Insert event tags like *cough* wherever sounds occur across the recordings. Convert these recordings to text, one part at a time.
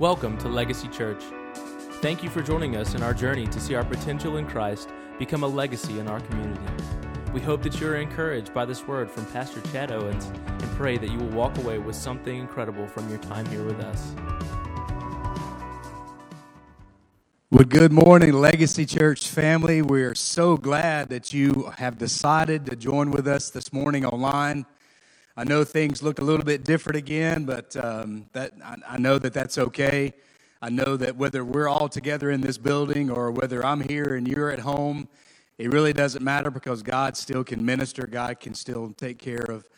Welcome to Legacy Church. Thank you for joining us in our journey to see our potential in Christ become a legacy in our community. We hope that you are encouraged by this word from Pastor Chad Owens and pray that you will walk away with something incredible from your time here with us. Well, good morning, Legacy Church family. We are so glad that you have decided to join with us this morning online. I know things look a little bit different again, but um, that I, I know that that's okay. I know that whether we're all together in this building or whether I'm here and you're at home, it really doesn't matter because God still can minister. God can still take care of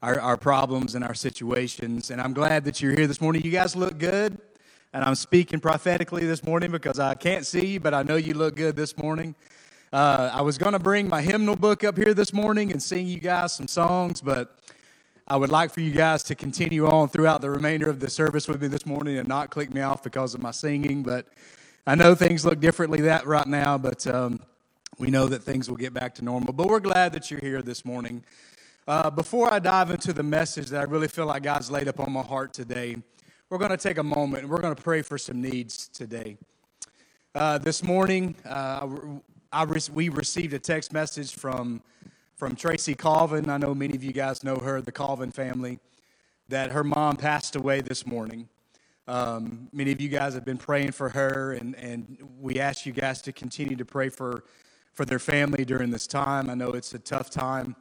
our, our problems and our situations. And I'm glad that you're here this morning. You guys look good. And I'm speaking prophetically this morning because I can't see you, but I know you look good this morning. Uh, I was going to bring my hymnal book up here this morning and sing you guys some songs, but I would like for you guys to continue on throughout the remainder of the service with me this morning and not click me off because of my singing. But I know things look differently that right now, but um, we know that things will get back to normal. But we're glad that you're here this morning. Uh, before I dive into the message that I really feel like God's laid up on my heart today, we're going to take a moment and we're going to pray for some needs today. Uh, this morning, uh, I, we received a text message from from Tracy Colvin. I know many of you guys know her, the Colvin family, that her mom passed away this morning. Um, many of you guys have been praying for her, and, and we ask you guys to continue to pray for, for their family during this time. I know it's a tough time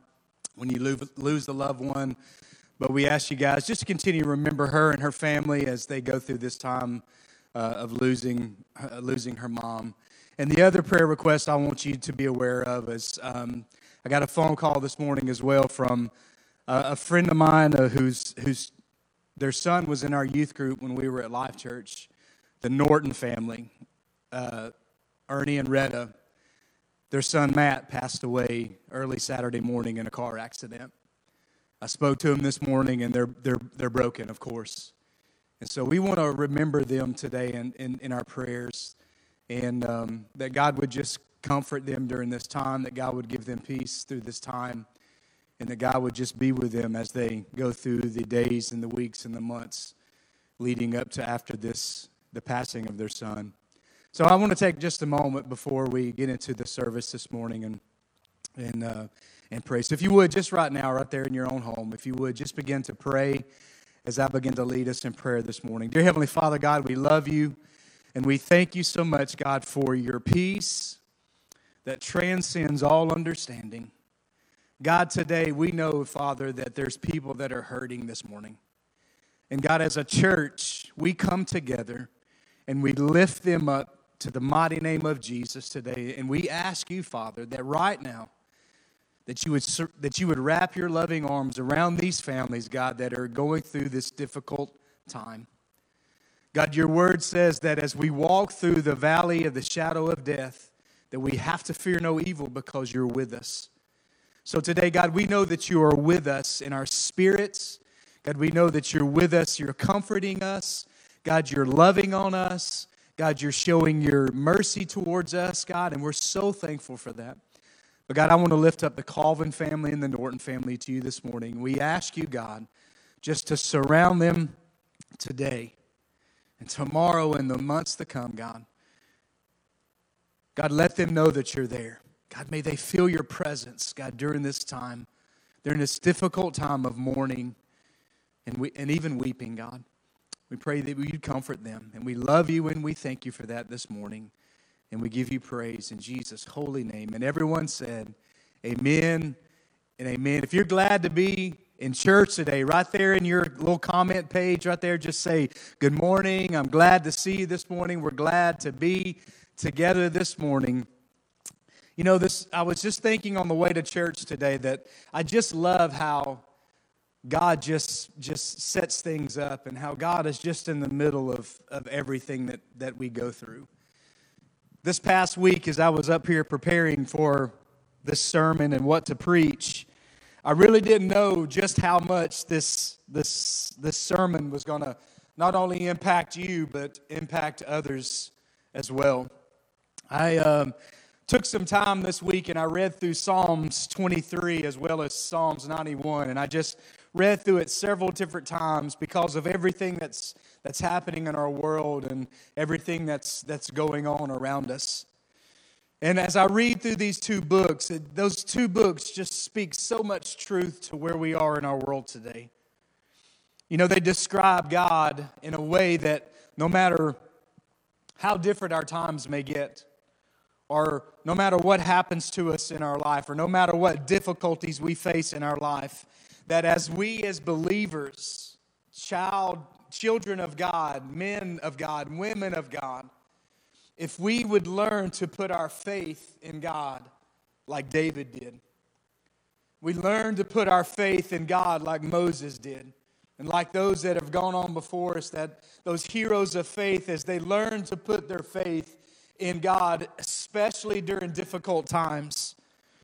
when you lose, lose the loved one, but we ask you guys just to continue to remember her and her family as they go through this time uh, of losing, uh, losing her mom. And the other prayer request I want you to be aware of is um, I got a phone call this morning as well from a friend of mine uh, whose, whose their son was in our youth group when we were at Life Church, the Norton family, uh, Ernie and Retta. Their son Matt passed away early Saturday morning in a car accident. I spoke to him this morning, and they're, they're, they're broken, of course. And so we want to remember them today in, in, in our prayers, and um, that God would just comfort them during this time, that God would give them peace through this time, and that God would just be with them as they go through the days and the weeks and the months leading up to after this, the passing of their son. So I want to take just a moment before we get into the service this morning and and uh, and pray. So if you would, just right now, right there in your own home, if you would, just begin to pray as I begin to lead us in prayer this morning. Dear Heavenly Father, God, we love you and we thank you so much, God, for your peace that transcends all understanding. God, today we know, Father, that there's people that are hurting this morning. And God, as a church, we come together and we lift them up to the mighty name of Jesus today. And we ask you, Father, that right now, that you would that you would wrap your loving arms around these families, God, that are going through this difficult time. God, your word says that as we walk through the valley of the shadow of death, that we have to fear no evil because you're with us. So today, God, we know that you are with us in our spirits. God, we know that you're with us, you're comforting us. God, you're loving on us. God, you're showing your mercy towards us, God, and we're so thankful for that. But God, I want to lift up the Colvin family and the Norton family to you this morning. We ask you, God, just to surround them today and tomorrow and the months to come, God. God, let them know that you're there. God, may they feel your presence, God, during this time, during this difficult time of mourning and, we, and even weeping, God. We pray that you'd comfort them. And we love you and we thank you for that this morning. And we give you praise in Jesus' holy name. And everyone said, Amen and amen. If you're glad to be in church today, right there in your little comment page, right there, just say, Good morning. I'm glad to see you this morning. We're glad to be together this morning. You know, this I was just thinking on the way to church today that I just love how God just just sets things up and how God is just in the middle of, of everything that, that we go through. This past week, as I was up here preparing for this sermon and what to preach, I really didn't know just how much this this this sermon was gonna not only impact you, but impact others as well. I um, took some time this week and I read through Psalms 23 as well as Psalms 91, and I just read through it several different times because of everything that's, that's happening in our world and everything that's, that's going on around us. And as I read through these two books, it, those two books just speak so much truth to where we are in our world today. You know, they describe God in a way that no matter how different our times may get, or no matter what happens to us in our life, or no matter what difficulties we face in our life, that as we as believers, child, children of God, men of God, women of God, if we would learn to put our faith in God like David did. We learn to put our faith in God like Moses did. And like those that have gone on before us, that those heroes of faith, as they learn to put their faith in God, especially during difficult times,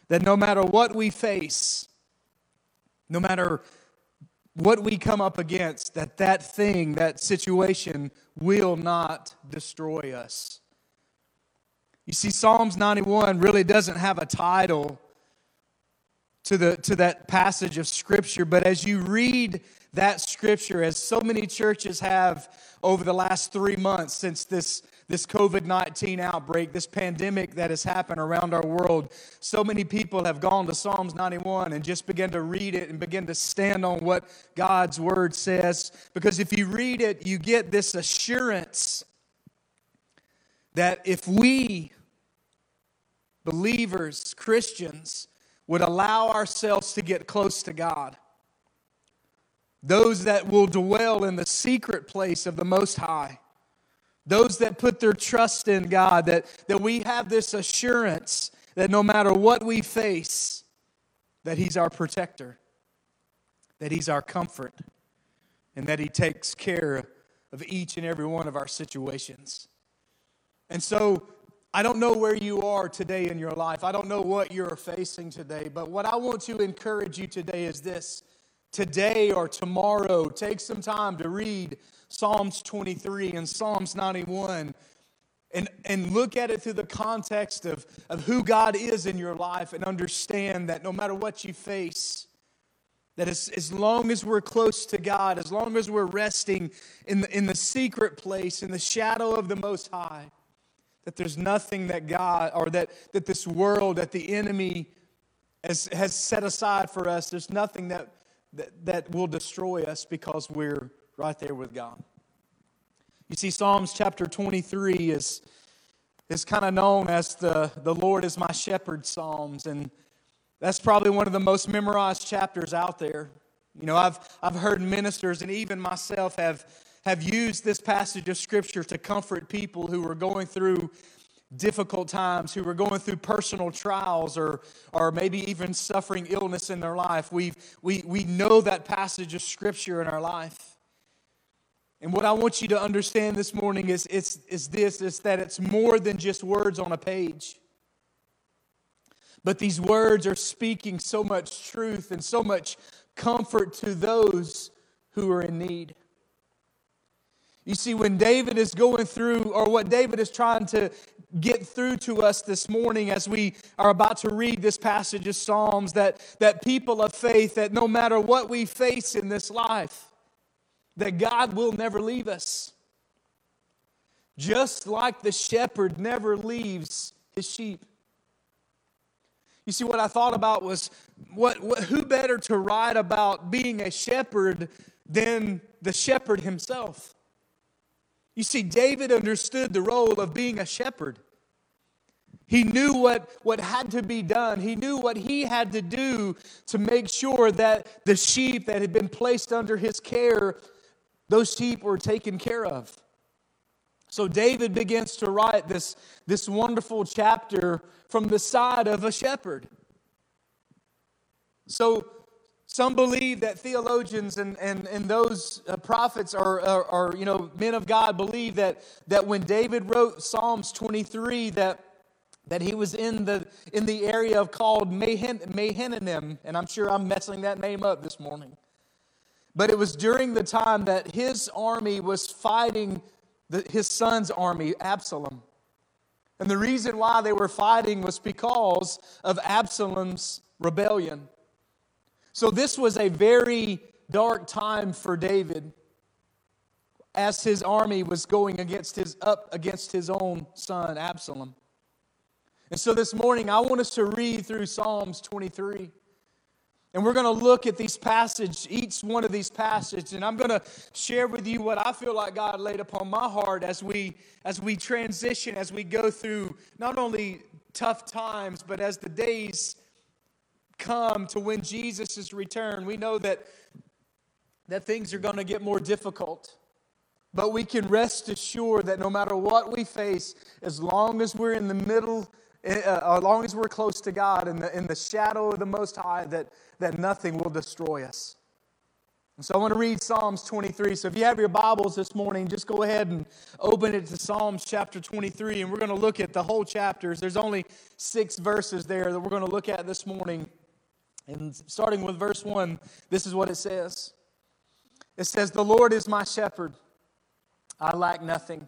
that no matter what we face, no matter what we come up against, that that thing, that situation will not destroy us. You see, Psalms 91 really doesn't have a title to, the, to that passage of Scripture, but as you read that Scripture, as so many churches have over the last three months since this, this COVID 19 outbreak, this pandemic that has happened around our world, so many people have gone to Psalms 91 and just begun to read it and begin to stand on what God's Word says. Because if you read it, you get this assurance that if we believers, Christians, would allow ourselves to get close to God. Those that will dwell in the secret place of the Most High. Those that put their trust in God, that, that we have this assurance that no matter what we face, that He's our protector, that He's our comfort, and that He takes care of each and every one of our situations. And so I don't know where you are today in your life. I don't know what you're facing today, but what I want to encourage you today is this. Today or tomorrow, take some time to read Psalms 23 and Psalms 91 and, and look at it through the context of, of who God is in your life and understand that no matter what you face, that as, as long as we're close to God, as long as we're resting in the, in the secret place, in the shadow of the Most High, that there's nothing that God or that, that this world, that the enemy has, has set aside for us, there's nothing that, that, that will destroy us because we're right there with God. You see, Psalms chapter 23 is, is kind of known as the, the Lord is my shepherd Psalms, and that's probably one of the most memorized chapters out there. You know, I've, I've heard ministers and even myself have have used this passage of Scripture to comfort people who were going through difficult times, who were going through personal trials or, or maybe even suffering illness in their life. we we, we know that passage of Scripture in our life. And what I want you to understand this morning is, is, is this is that it's more than just words on a page. But these words are speaking so much truth and so much comfort to those who are in need. You see, when David is going through, or what David is trying to get through to us this morning as we are about to read this passage of Psalms, that, that people of faith, that no matter what we face in this life, that God will never leave us. Just like the shepherd never leaves his sheep. You see, what I thought about was what, what, who better to write about being a shepherd than the shepherd himself? You see, David understood the role of being a shepherd. He knew what, what had to be done. He knew what he had to do to make sure that the sheep that had been placed under his care, those sheep were taken care of. So David begins to write this, this wonderful chapter from the side of a shepherd. So some believe that theologians and, and, and those uh, prophets or, or, you know, men of God believe that, that when David wrote Psalms 23, that, that he was in the, in the area of called Mahananim, and I'm sure I'm messing that name up this morning. But it was during the time that his army was fighting the, his son's army, Absalom. And the reason why they were fighting was because of Absalom's rebellion. So this was a very dark time for David as his army was going against his up against his own son Absalom. And so this morning I want us to read through Psalms 23. And we're going to look at these passages, each one of these passages, and I'm going to share with you what I feel like God laid upon my heart as we as we transition, as we go through not only tough times, but as the days come to when Jesus is returned. We know that that things are going to get more difficult. But we can rest assured that no matter what we face, as long as we're in the middle Uh, as long as we're close to God in the, in the shadow of the Most High, that, that nothing will destroy us. And so I want to read Psalms 23. So if you have your Bibles this morning, just go ahead and open it to Psalms chapter 23, and we're going to look at the whole chapters. There's only six verses there that we're going to look at this morning. And starting with verse 1, this is what it says It says, The Lord is my shepherd, I lack nothing.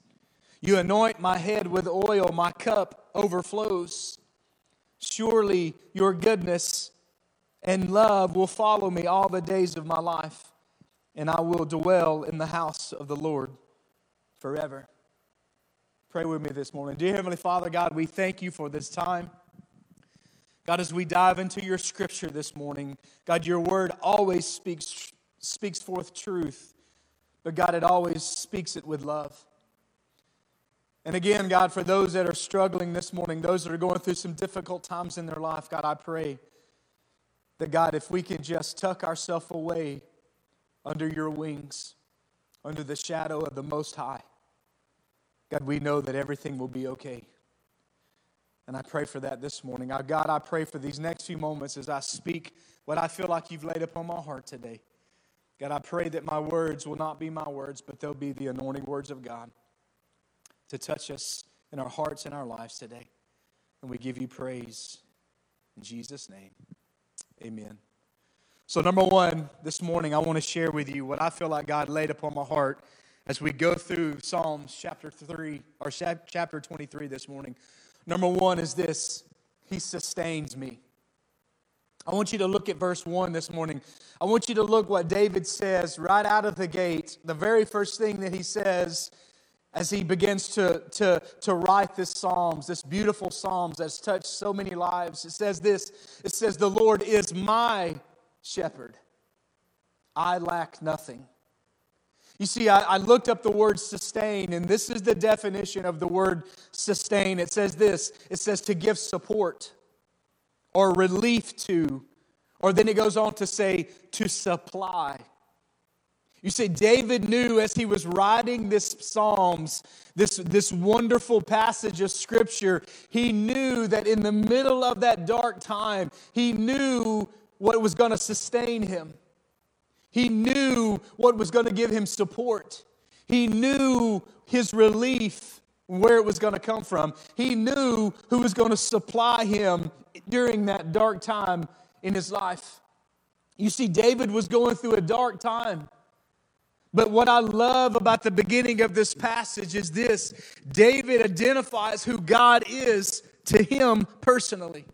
You anoint my head with oil, my cup overflows. Surely your goodness and love will follow me all the days of my life, and I will dwell in the house of the Lord forever. Pray with me this morning. Dear Heavenly Father, God, we thank you for this time. God, as we dive into your scripture this morning, God, your word always speaks, speaks forth truth, but God, it always speaks it with love. And again, God, for those that are struggling this morning, those that are going through some difficult times in their life, God, I pray that, God, if we can just tuck ourselves away under your wings, under the shadow of the Most High, God, we know that everything will be okay. And I pray for that this morning. God, I pray for these next few moments as I speak what I feel like you've laid upon my heart today. God, I pray that my words will not be my words, but they'll be the anointing words of God to touch us in our hearts and our lives today. And we give you praise in Jesus' name. Amen. So, number one, this morning, I want to share with you what I feel like God laid upon my heart as we go through Psalms chapter 3 or chapter 23 this morning. Number one is this He sustains me. I want you to look at verse 1 this morning. I want you to look what David says right out of the gate. The very first thing that he says as he begins to, to, to write this psalms this beautiful psalms that's touched so many lives. It says this it says the lord is my shepherd. I lack nothing. You see I, I looked up the word sustain and this is the definition of the word sustain. It says this it says to give support or relief to or then it goes on to say to supply you see, David knew as he was writing this Psalms, this, this wonderful passage of Scripture, he knew that in the middle of that dark time, he knew what was going to sustain him. He knew what was going to give him support. He knew his relief, where it was going to come from. He knew who was going to supply him during that dark time in his life. You see, David was going through a dark time. But what I love about the beginning of this passage is this David identifies who God is to him personally.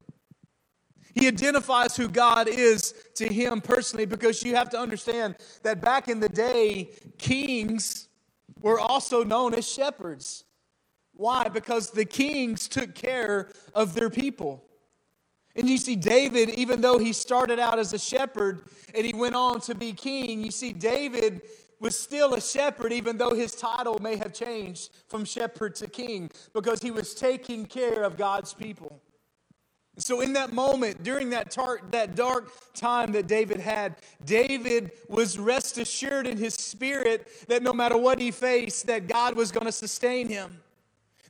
He identifies who God is to him personally because you have to understand that back in the day, kings were also known as shepherds. Why? Because the kings took care of their people. And you see, David, even though he started out as a shepherd and he went on to be king, you see, David was still a shepherd, even though his title may have changed from shepherd to king, because he was taking care of God's people. So, in that moment, during that, tar- that dark time that David had, David was rest assured in his spirit that no matter what he faced, that God was going to sustain him,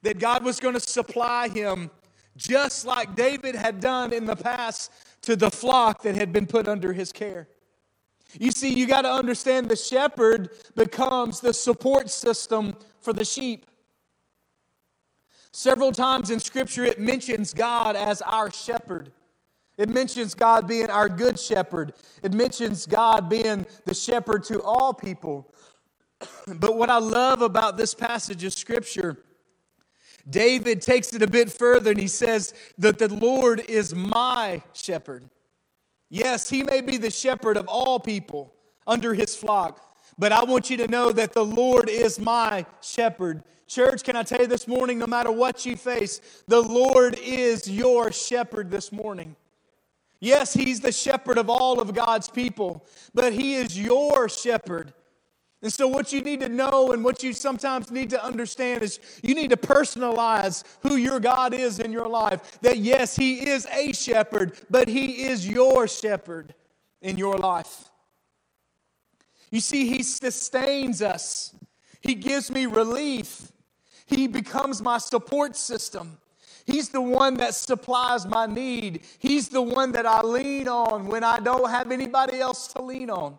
that God was going to supply him, just like David had done in the past to the flock that had been put under his care. You see, you got to understand the shepherd becomes the support system for the sheep. Several times in Scripture, it mentions God as our shepherd. It mentions God being our good shepherd. It mentions God being the shepherd to all people. *clears throat* But what I love about this passage of Scripture, David takes it a bit further and he says that the Lord is my shepherd. Yes, he may be the shepherd of all people under his flock, but I want you to know that the Lord is my shepherd. Church, can I tell you this morning, no matter what you face, the Lord is your shepherd this morning. Yes, he's the shepherd of all of God's people, but he is your shepherd. And so, what you need to know and what you sometimes need to understand is you need to personalize who your God is in your life. That yes, He is a shepherd, but He is your shepherd in your life. You see, He sustains us, He gives me relief, He becomes my support system. He's the one that supplies my need. He's the one that I lean on when I don't have anybody else to lean on.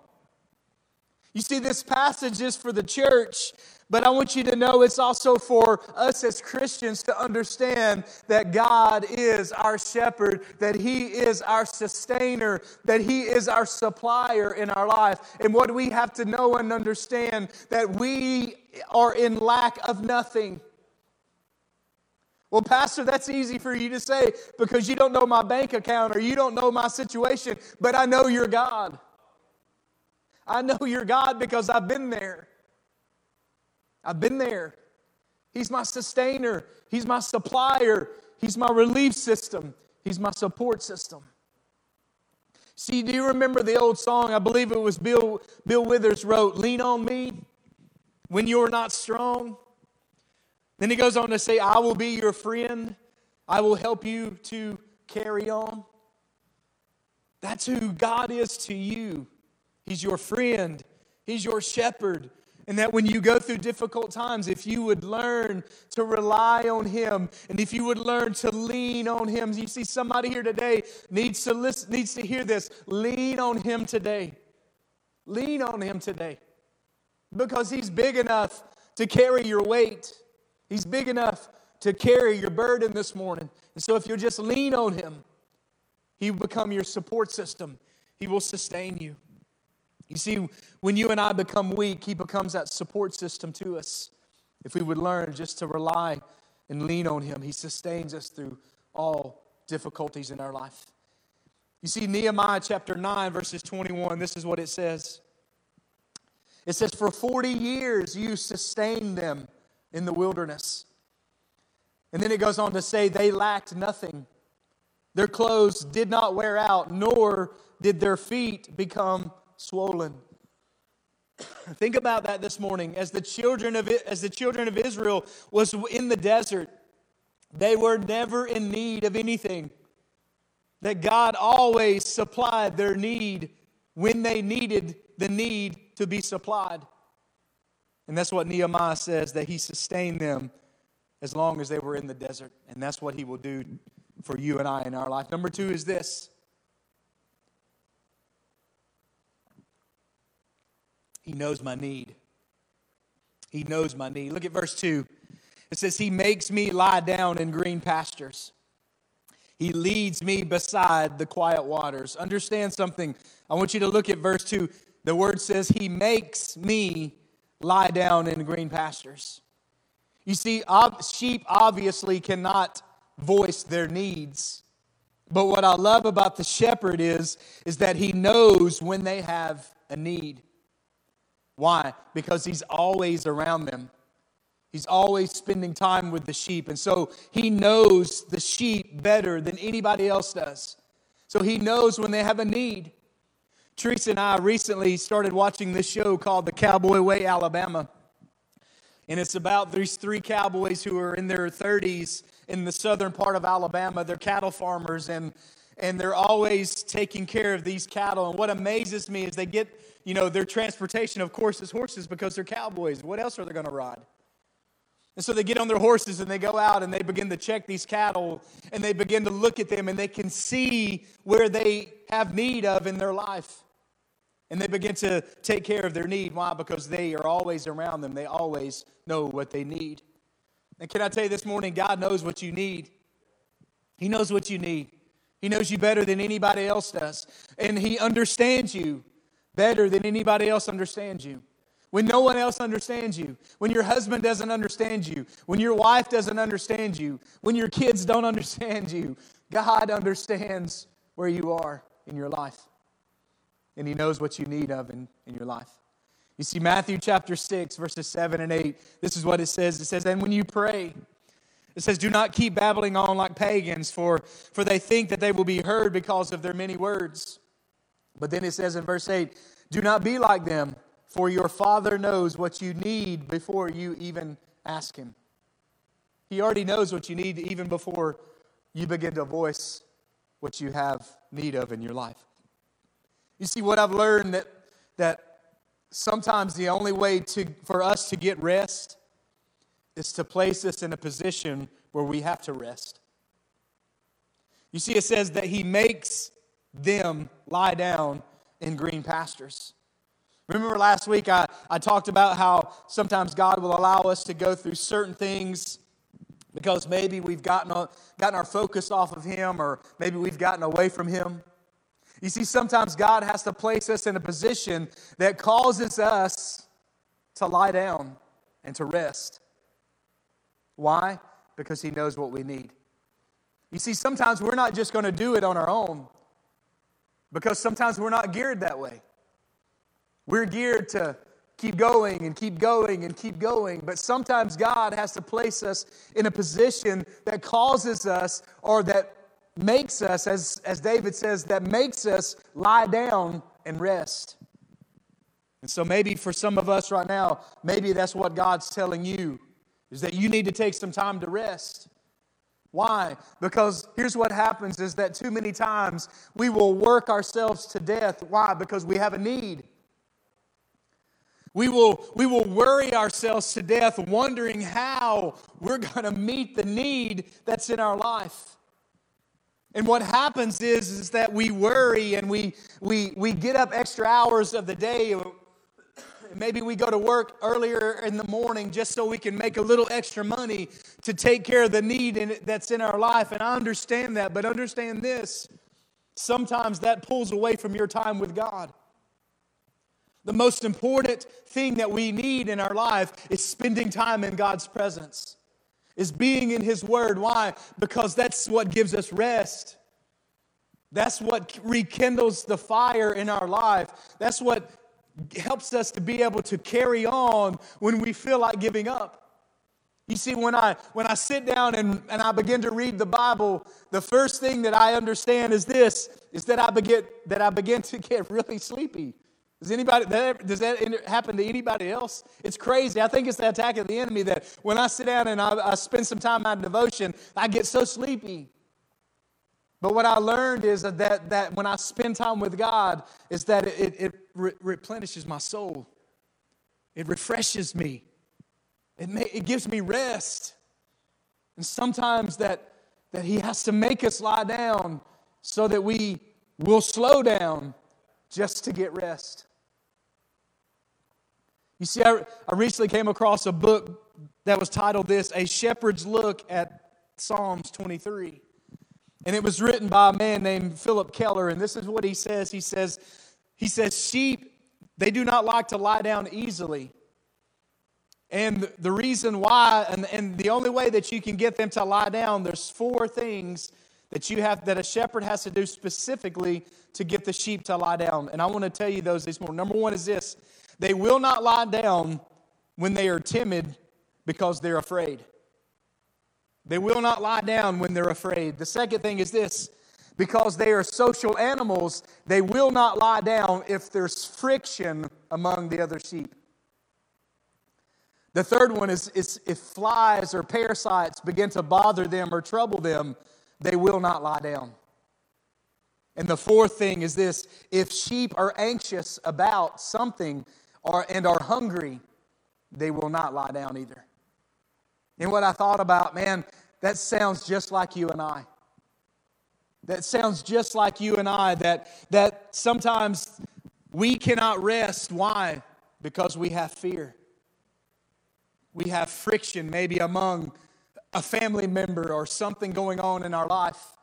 You see, this passage is for the church, but I want you to know it's also for us as Christians to understand that God is our shepherd, that He is our sustainer, that He is our supplier in our life. And what we have to know and understand that we are in lack of nothing. Well, Pastor, that's easy for you to say because you don't know my bank account or you don't know my situation, but I know your God. I know you're God because I've been there. I've been there. He's my sustainer, He's my supplier, He's my relief system, He's my support system. See, do you remember the old song? I believe it was Bill, Bill Withers wrote, Lean on me when you're not strong. Then he goes on to say, I will be your friend. I will help you to carry on. That's who God is to you. He's your friend, He's your shepherd. And that when you go through difficult times, if you would learn to rely on Him and if you would learn to lean on Him, you see somebody here today needs to listen, needs to hear this. Lean on Him today. Lean on Him today. Because He's big enough to carry your weight, He's big enough to carry your burden this morning. And so if you'll just lean on Him, He will become your support system, He will sustain you. You see, when you and I become weak, He becomes that support system to us. If we would learn just to rely and lean on Him, He sustains us through all difficulties in our life. You see, Nehemiah chapter 9, verses 21, this is what it says. It says, For 40 years you sustained them in the wilderness. And then it goes on to say, They lacked nothing. Their clothes did not wear out, nor did their feet become swollen. Think about that this morning. As the children of as the children of Israel was in the desert, they were never in need of anything. That God always supplied their need when they needed the need to be supplied. And that's what Nehemiah says that he sustained them as long as they were in the desert. And that's what he will do for you and I in our life. Number two is this He knows my need. He knows my need. Look at verse 2. It says, He makes me lie down in green pastures. He leads me beside the quiet waters. Understand something. I want you to look at verse 2. The word says, He makes me lie down in green pastures. You see, sheep obviously cannot voice their needs. But what I love about the shepherd is, is that he knows when they have a need. Why? Because he's always around them. He's always spending time with the sheep. And so he knows the sheep better than anybody else does. So he knows when they have a need. Teresa and I recently started watching this show called The Cowboy Way, Alabama. And it's about these three cowboys who are in their 30s in the southern part of Alabama. They're cattle farmers and, and they're always taking care of these cattle. And what amazes me is they get you know, their transportation, of course, is horses because they're cowboys. What else are they going to ride? And so they get on their horses and they go out and they begin to check these cattle and they begin to look at them and they can see where they have need of in their life. And they begin to take care of their need. Why? Because they are always around them. They always know what they need. And can I tell you this morning, God knows what you need. He knows what you need. He knows you better than anybody else does. And He understands you better than anybody else understands you. When no one else understands you, when your husband doesn't understand you, when your wife doesn't understand you, when your kids don't *laughs* understand you, God understands where you are in your life. And He knows what you need of in, in your life. You see, Matthew chapter 6, verses 7 and 8, this is what it says. It says, And when you pray, it says, Do not keep babbling on like pagans, for, for they think that they will be heard because of their many words. But then it says in verse 8, Do not be like them, for your Father knows what you need before you even ask Him. He already knows what you need even before you begin to voice what you have need of in your life. You see, what I've learned that, that sometimes the only way to, for us to get rest is to place us in a position where we have to rest. You see, it says that he makes them lie down in green pastures. Remember last week I, I talked about how sometimes God will allow us to go through certain things because maybe we've gotten, gotten our focus off of Him or maybe we've gotten away from Him. You see, sometimes God has to place us in a position that causes us to lie down and to rest. Why? Because He knows what we need. You see, sometimes we're not just going to do it on our own because sometimes we're not geared that way. We're geared to keep going and keep going and keep going, but sometimes God has to place us in a position that causes us or that makes us, as, as David says, that makes us lie down and rest. And so maybe for some of us right now, maybe that's what God's telling you is that you need to take some time to rest. Why? Because here's what happens is that too many times we will work ourselves to death. Why? Because we have a need. We will, we will worry ourselves to death wondering how we're going to meet the need that's in our life. And what happens is, is that we worry and we, we, we get up extra hours of the day Maybe we go to work earlier in the morning just so we can make a little extra money to take care of the need in that's in our life. And I understand that, but understand this sometimes that pulls away from your time with God. The most important thing that we need in our life is spending time in God's presence, is being in His Word. Why? Because that's what gives us rest. That's what rekindles the fire in our life. That's what helps us to be able to carry on when we feel like giving up. You see, when I when I sit down and, and I begin to read the Bible, the first thing that I understand is this is that I begin that I begin to get really sleepy. Does anybody that, does that happen to anybody else? It's crazy. I think it's the attack of the enemy that when I sit down and I, I spend some time in devotion, I get so sleepy. But what I learned is that, that when I spend time with God, is that it, it re- replenishes my soul. It refreshes me. It, may, it gives me rest. And sometimes that, that He has to make us lie down so that we will slow down just to get rest. You see, I, I recently came across a book that was titled this A Shepherd's Look at Psalms 23. And it was written by a man named Philip Keller. And this is what he says. He says, he says, sheep, they do not like to lie down easily. And the reason why, and, and the only way that you can get them to lie down, there's four things that you have that a shepherd has to do specifically to get the sheep to lie down. And I want to tell you those this morning. Number one is this they will not lie down when they are timid because they're afraid. They will not lie down when they're afraid. The second thing is this because they are social animals, they will not lie down if there's friction among the other sheep. The third one is, is if flies or parasites begin to bother them or trouble them, they will not lie down. And the fourth thing is this if sheep are anxious about something or, and are hungry, they will not lie down either. And what I thought about, man, that sounds just like you and I. That sounds just like you and I, that, that sometimes We cannot rest. Why? Because we have fear. We have friction, maybe among a family member or something going on in our life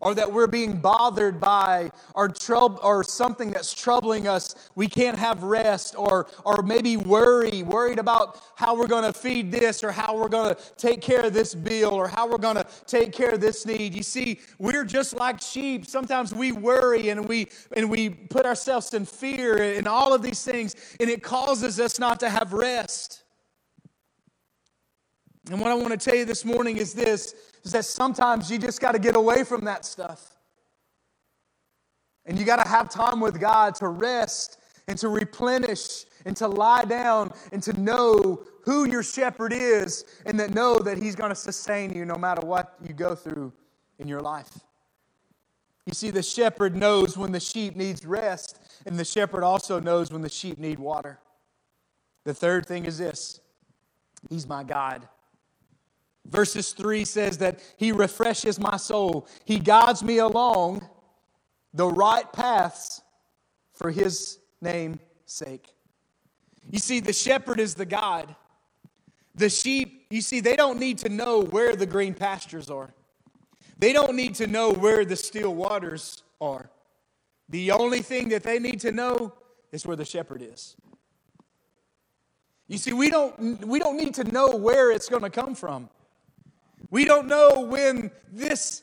or that we're being bothered by or, troub- or something that's troubling us we can't have rest or, or maybe worry worried about how we're going to feed this or how we're going to take care of this bill or how we're going to take care of this need. You see we're just like sheep. Sometimes we worry and we and we put ourselves in fear and all of these things and it causes us not to have rest. And what i want to tell you this morning is this is that sometimes you just got to get away from that stuff. And you got to have time with God to rest and to replenish and to lie down and to know who your shepherd is and that know that he's going to sustain you no matter what you go through in your life. You see, the shepherd knows when the sheep needs rest, and the shepherd also knows when the sheep need water. The third thing is this He's my God. Verses 3 says that He refreshes my soul. He guides me along the right paths for His name's sake. You see, the shepherd is the guide. The sheep, you see, they don't need to know where the green pastures are. They don't need to know where the still waters are. The only thing that they need to know is where the shepherd is. You see, we don't, we don't need to know where it's going to come from. We don't know when this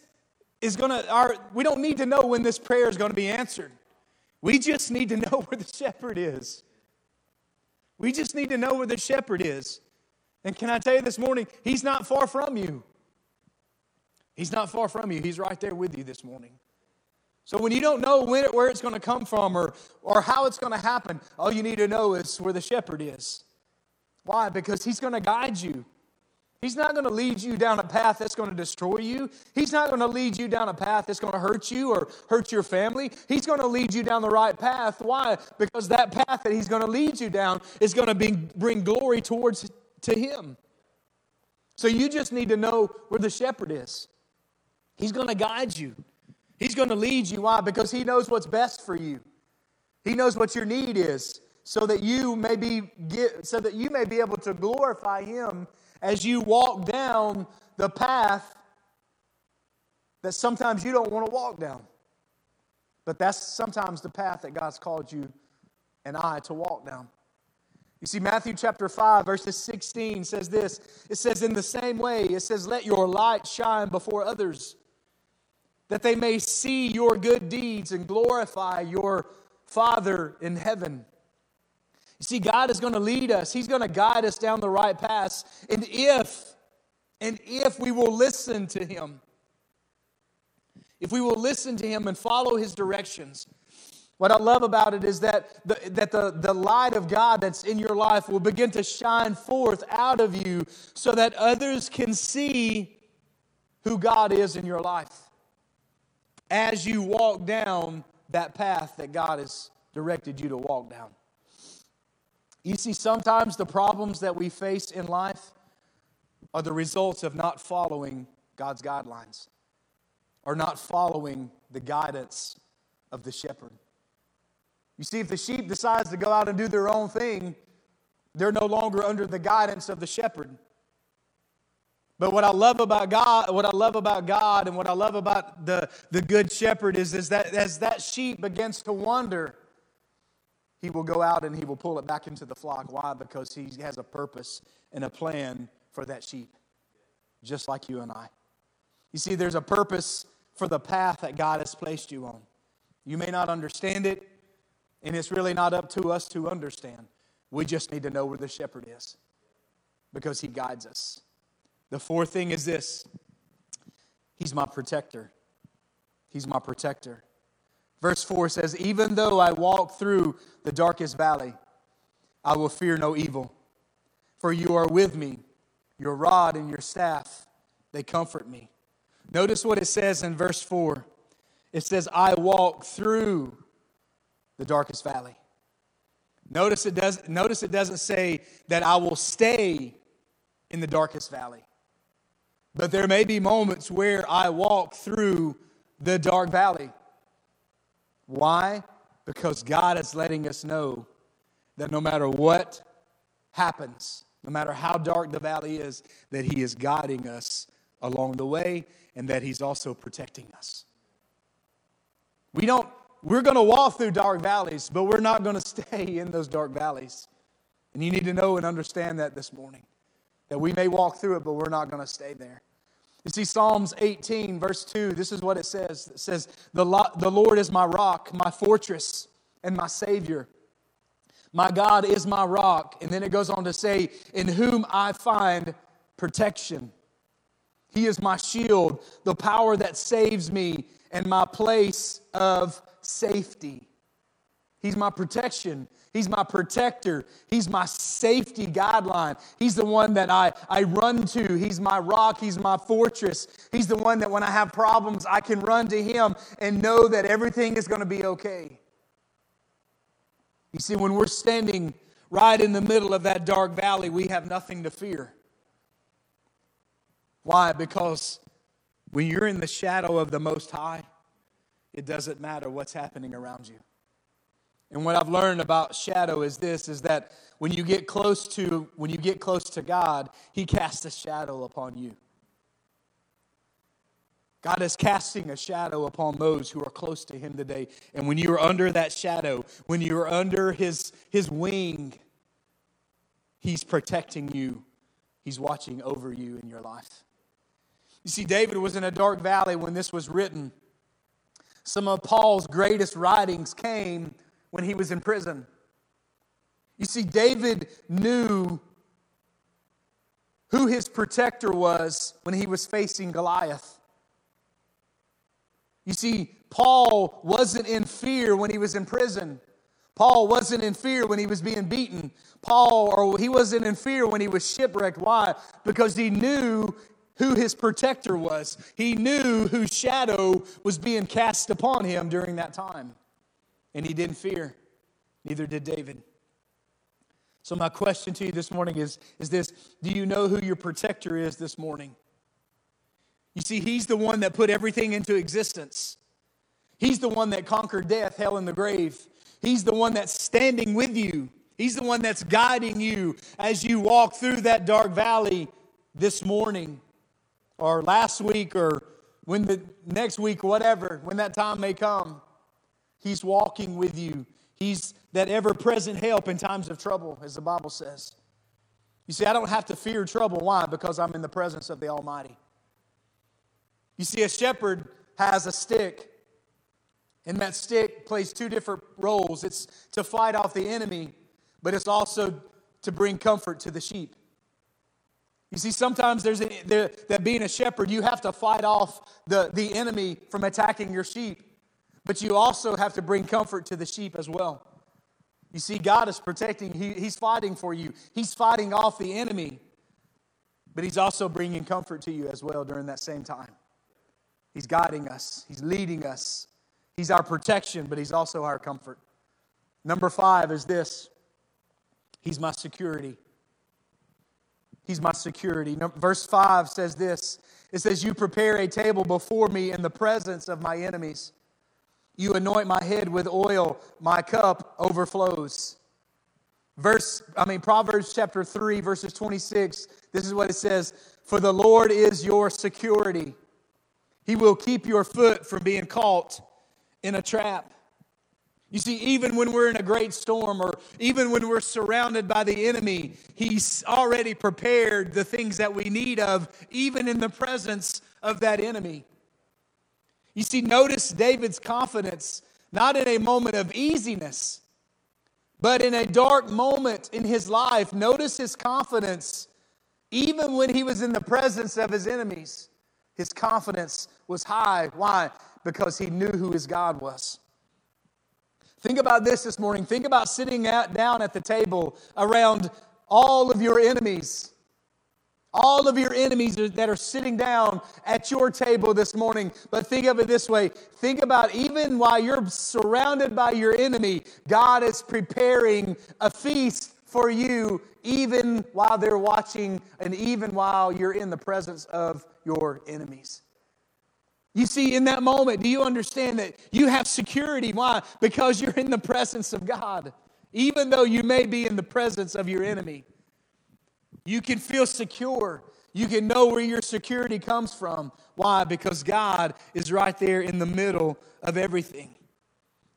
is going to, our, we don't need to know when this prayer is going to be answered. We just need to know *laughs* where the shepherd is. We just need to know where the shepherd is. And can I tell you this morning, he's not far from you. He's not far from you. He's right there with you this morning. So when you don't know when, where it's going to come from or, or how it's going to happen, all you need to know is where the shepherd is. Why? Because he's going to guide you. He's not going to lead you down a path that's going to destroy you. He's not going to lead you down a path that's going to hurt you or hurt your family. He's going to lead you down the right path. Why? Because that path that he's going to lead you down is going to be, bring glory towards to him. So you just need to know where the shepherd is. He's going to guide you. He's going to lead you. Why? Because he knows what's best for you. He knows what your need is so that you may be so that you may be able to glorify him as you walk down the path that sometimes you don't want to walk down. But that's sometimes the path that God's called you and I to walk down. You see, Matthew chapter 5, verses 16 says this. It says, In the same way, it says, Let your light shine before others, that they may see your good deeds and glorify your Father in heaven. You see, God is going to lead us, He's going to guide us down the right path. And if, and if we will listen to Him, if we will listen to Him and follow His directions, what I love about it is that, the, that the, the light of God that's in your life will begin to shine forth out of you so that others can see who God is in your life as you walk down that path that God has directed you to walk down. You see, sometimes the problems that we face in life are the results of not following God's guidelines or not following the guidance of the shepherd. You see, if the sheep decides to go out and do their own thing, they're no longer under the guidance of the shepherd. But what I love about God, what I love about God and what I love about the, the good shepherd is, is that as that sheep begins to wander, he will go out and he will pull it back into the flock. Why? Because he has a purpose and a plan for that sheep, just like you and I. You see, there's a purpose for the path that God has placed you on. You may not understand it, and it's really not up to us to understand. We just need to know where the shepherd is because he guides us. The fourth thing is this He's my protector. He's my protector. Verse 4 says, Even though I walk through the darkest valley, I will fear no evil, for you are with me. Your rod and your staff, they comfort me. Notice what it says in verse 4. It says, I walk through the darkest valley. Notice it, does, notice it doesn't say that I will stay in the darkest valley. But there may be moments where I walk through the dark valley. Why? Because God is letting us know that no matter what happens, no matter how dark the valley is, that He is guiding us along the way and that He's also protecting us. We don't, we're going to walk through dark valleys, but we're not going *laughs* to stay in those dark valleys. And you need to know and understand that this morning. That we may walk through it, but we're not going to stay there. You see, Psalms 18, verse 2, this is what it says. It says, the, the Lord is my rock, my fortress, and my Savior. My God is my rock. And then it goes on to say, In whom I find protection. He is my shield, the power that saves me, and my place of safety. He's my protection. He's my protector. He's my safety guideline. He's the one that I, I run to. He's my rock. He's my fortress. He's the one that when I have problems, I can run to Him and know that everything is going to be okay. You see, when we're standing right in the middle of that dark valley, we have nothing to fear. Why? Because when you're in the shadow of the Most High, it doesn't matter what's happening around you. And what I've learned about shadow is this is that when you get close to when you get close to God, he casts a shadow upon you. God is casting a shadow upon those who are close to him today. And when you are under that shadow, when you are under his his wing, he's protecting you. He's watching over you in your life. You see, David was in a dark valley when this was written. Some of Paul's greatest writings came when he was in prison. You see, David knew who his protector was when he was facing Goliath. You see, Paul wasn't in fear when he was in prison. Paul wasn't in fear when he was being beaten. Paul, or he wasn't in fear when he was shipwrecked. Why? Because he knew who his protector was. He knew whose shadow was being cast upon him during that time and he didn't fear. Neither did David. So, my question to you this morning is, is this Do you know who your protector is this morning? You see, he's the one that put everything into existence. He's the one that conquered death, hell, and the grave. He's the one that's standing with you. He's the one that's guiding you as you walk through that dark valley this morning or last week or when the next week, whatever, when that time may come. He's walking with you. He's that ever present help in times of trouble, as the Bible says. You see, I don't have to fear trouble. Why? Because I'm in the presence of the Almighty. You see, a shepherd has a stick, and that stick plays two different roles it's to fight off the enemy, but it's also to bring comfort to the sheep. You see, sometimes there's a, there, that being a shepherd, you have to fight off the, the enemy from attacking your sheep. But you also have to bring comfort to the sheep as well. You see, God is protecting, he, He's fighting for you, He's fighting off the enemy, but He's also bringing comfort to you as well during that same time. He's guiding us, He's leading us. He's our protection, but He's also our comfort. Number five is this He's my security. He's my security. Verse 5 says this it says, You prepare a table before me in the presence of my enemies. You anoint my head with oil, my cup overflows. Verse, I mean, Proverbs chapter 3, verses 26, this is what it says For the Lord is your security. He will keep your foot from being caught in a trap. You see, even when we're in a great storm or even when we're surrounded by the enemy, He's already prepared the things that we need of, even in the presence of that enemy. You see, notice David's confidence, not in a moment of easiness, but in a dark moment in his life. Notice his confidence, even when he was in the presence of his enemies. His confidence was high. Why? Because he knew who his God was. Think about this this morning. Think about sitting out, down at the table around all of your enemies all of your enemies that are sitting down at your table this morning. But think of it this way think about even while you're surrounded by your enemy, God is preparing a feast for you, even while they're watching and even while you're in the presence of your enemies. You see, in that moment, do you understand that you have security? Why? Because you're in the presence of God. Even though you may be in the presence of your enemy, you can feel secure. You can know where your security comes from. Why? Because God is right there in the middle of everything.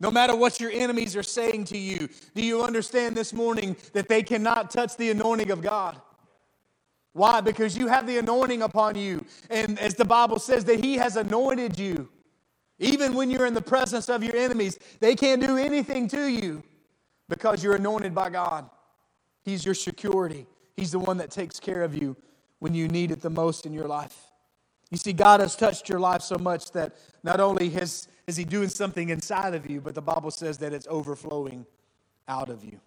No matter what your enemies are saying to you, do you understand this morning that they cannot touch the anointing of God? Why? Because you have the anointing upon you. And as the Bible says, that He has anointed you. Even when you're in the presence of your enemies, they can't do anything to you because you're anointed by God. He's your security, He's the one that takes care of you when you need it the most in your life. You see, God has touched your life so much that not only has, is He doing something inside of you, but the Bible says that it's overflowing out of you.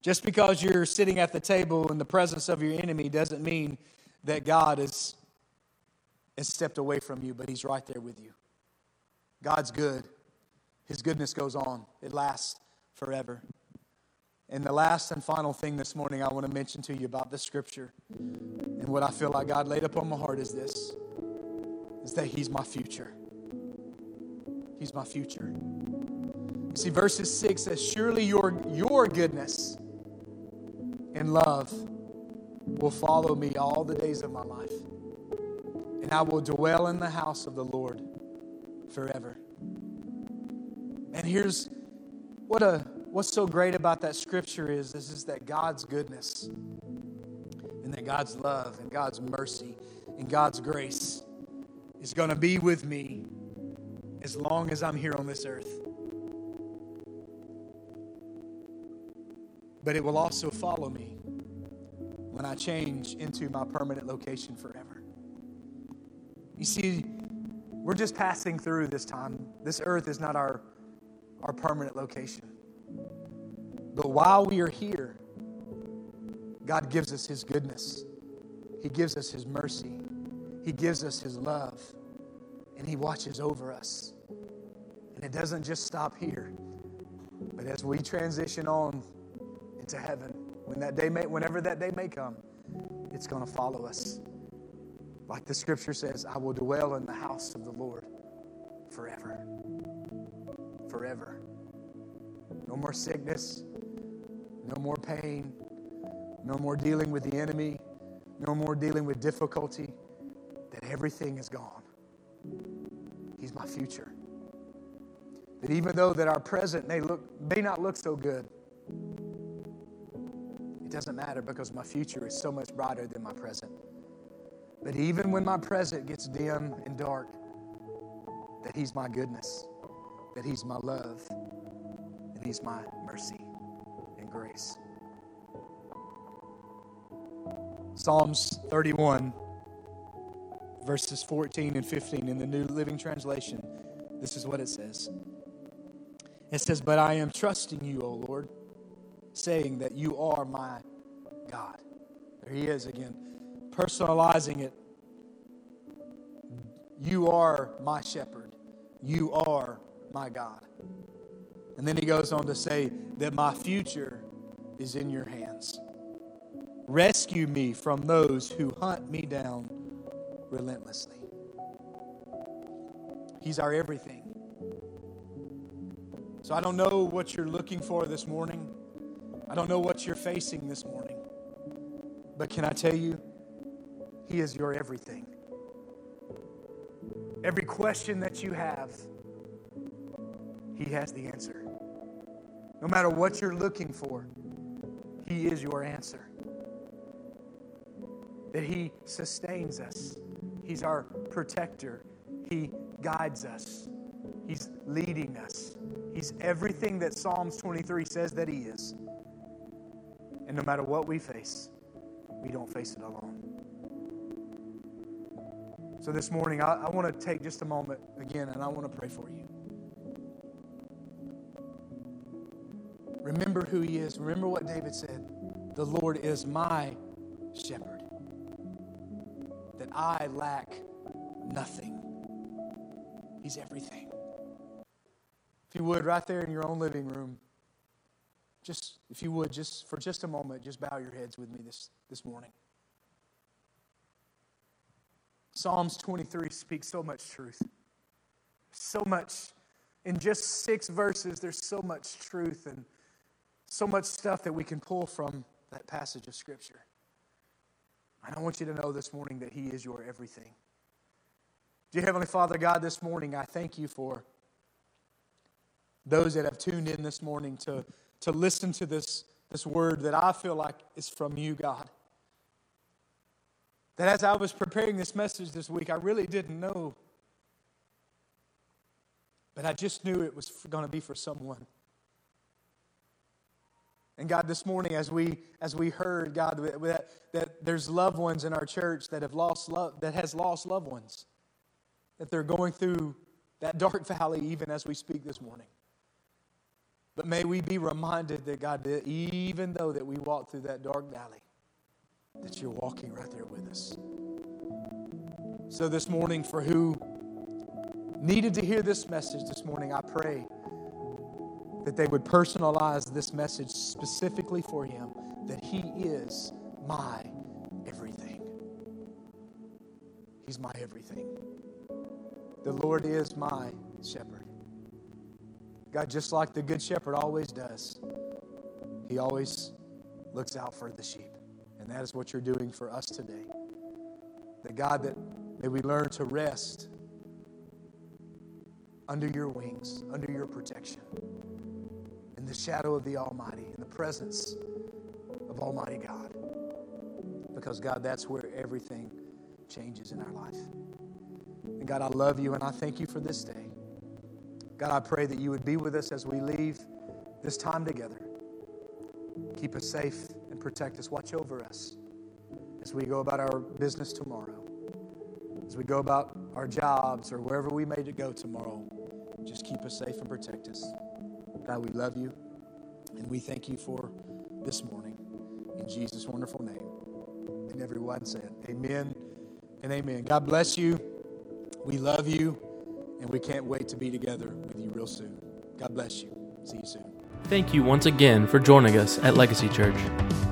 Just because you're sitting at the table in the presence of your enemy doesn't mean that God is, has stepped away from you, but He's right there with you. God's good. His goodness goes on, it lasts forever. And the last and final thing this morning I want to mention to you about this scripture and what I feel like God laid upon my heart is this is that He's my future. He's my future. You see, verses 6 says, Surely your, your goodness and love will follow me all the days of my life. And I will dwell in the house of the Lord forever. And here's what a what's so great about that scripture is, is, is that God's goodness and that God's love and God's mercy and God's grace is going to be with me as long as I'm here on this earth. but it will also follow me when I change into my permanent location forever. You see, we're just passing through this time. This earth is not our, our permanent location. But while we are here, God gives us His goodness, He gives us His mercy, He gives us His love, and He watches over us. And it doesn't just stop here, but as we transition on into heaven. When that day may, whenever that day may come, it's going to follow us. Like the scripture says, I will dwell in the house of the Lord forever. Forever. No more sickness, no more pain, no more dealing with the enemy, no more dealing with difficulty. That everything is gone. He's my future. That even though that our present may look may not look so good, it doesn't matter because my future is so much brighter than my present. But even when my present gets dim and dark, that He's my goodness, that He's my love, and He's my mercy grace. Psalms 31, verses 14 and 15 in the New Living Translation, this is what it says. It says, But I am trusting you, O Lord saying that you are my God. There he is again, personalizing it. You are my shepherd. You are my God. And then he goes on to say that my future is in your hands. Rescue me from those who hunt me down relentlessly. He's our everything. So I don't know what you're looking for this morning. I don't know what you're facing this morning, but can I tell you, He is your everything. Every question that you have, He has the answer. No matter what you're looking for, He is your answer. That He sustains us, He's our protector, He guides us, He's leading us. He's everything that Psalms 23 says that He is. And no matter what we face, we don't face it alone. So this morning, I, I want to take just a moment again and I want to pray for you. Remember who He is. Remember what David said The Lord is my shepherd, that I lack nothing. He's everything. If you would, right there in your own living room, just, if you would, just for just a moment, just bow your heads with me this, this morning. Psalms 23 speaks so much truth. So much. In just six verses, there's so much truth and so much stuff that we can pull from that passage of Scripture. And I want you to know this morning that He is your everything. Dear Heavenly Father, God, this morning I thank you for those that have tuned in this morning to, to listen to this, this word that I feel like is from you, God. That as I was preparing this message this week, I really didn't know. But I just knew it was going to be for someone. And God, this morning, as we as we heard, God, that, that there's loved ones in our church that have lost love, that has lost loved ones, that they're going through that dark *laughs* valley even as we speak this morning. But may we be reminded that God, that even though that we walk through that dark valley, that you're walking right there with us. So this morning, for who needed to hear this message this morning, I pray that they would personalize this message specifically for him, that he is my everything. He's my everything. The Lord is my shepherd. God, just like the good shepherd always does, he always looks out for the sheep. And that is what you're doing for us today. That God, that may we learn to rest under your wings, under your protection, in the shadow of the Almighty, in the presence of Almighty God. Because, God, that's where everything changes in our life. And, God, I love you and I thank you for this day. God, I pray that you would be with us as we leave this time together. Keep us safe and protect us. Watch over us as we go about our business tomorrow, as we go about our jobs or wherever we may go tomorrow. Just keep us safe and protect us. God, we love you and we thank you for this morning. In Jesus' wonderful name. And everyone said, Amen and amen. God bless you. We love you and we can't wait to be together with you real soon. God bless you. See you soon. Thank you once again for joining us at Legacy Church.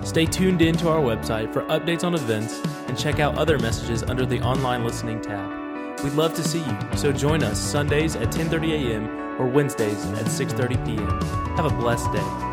Stay tuned in to our website for updates on events and check out other messages under the online listening tab. We'd love to see you, so join us Sundays at 10:30 a.m. or Wednesdays at 6:30 p.m. Have a blessed day.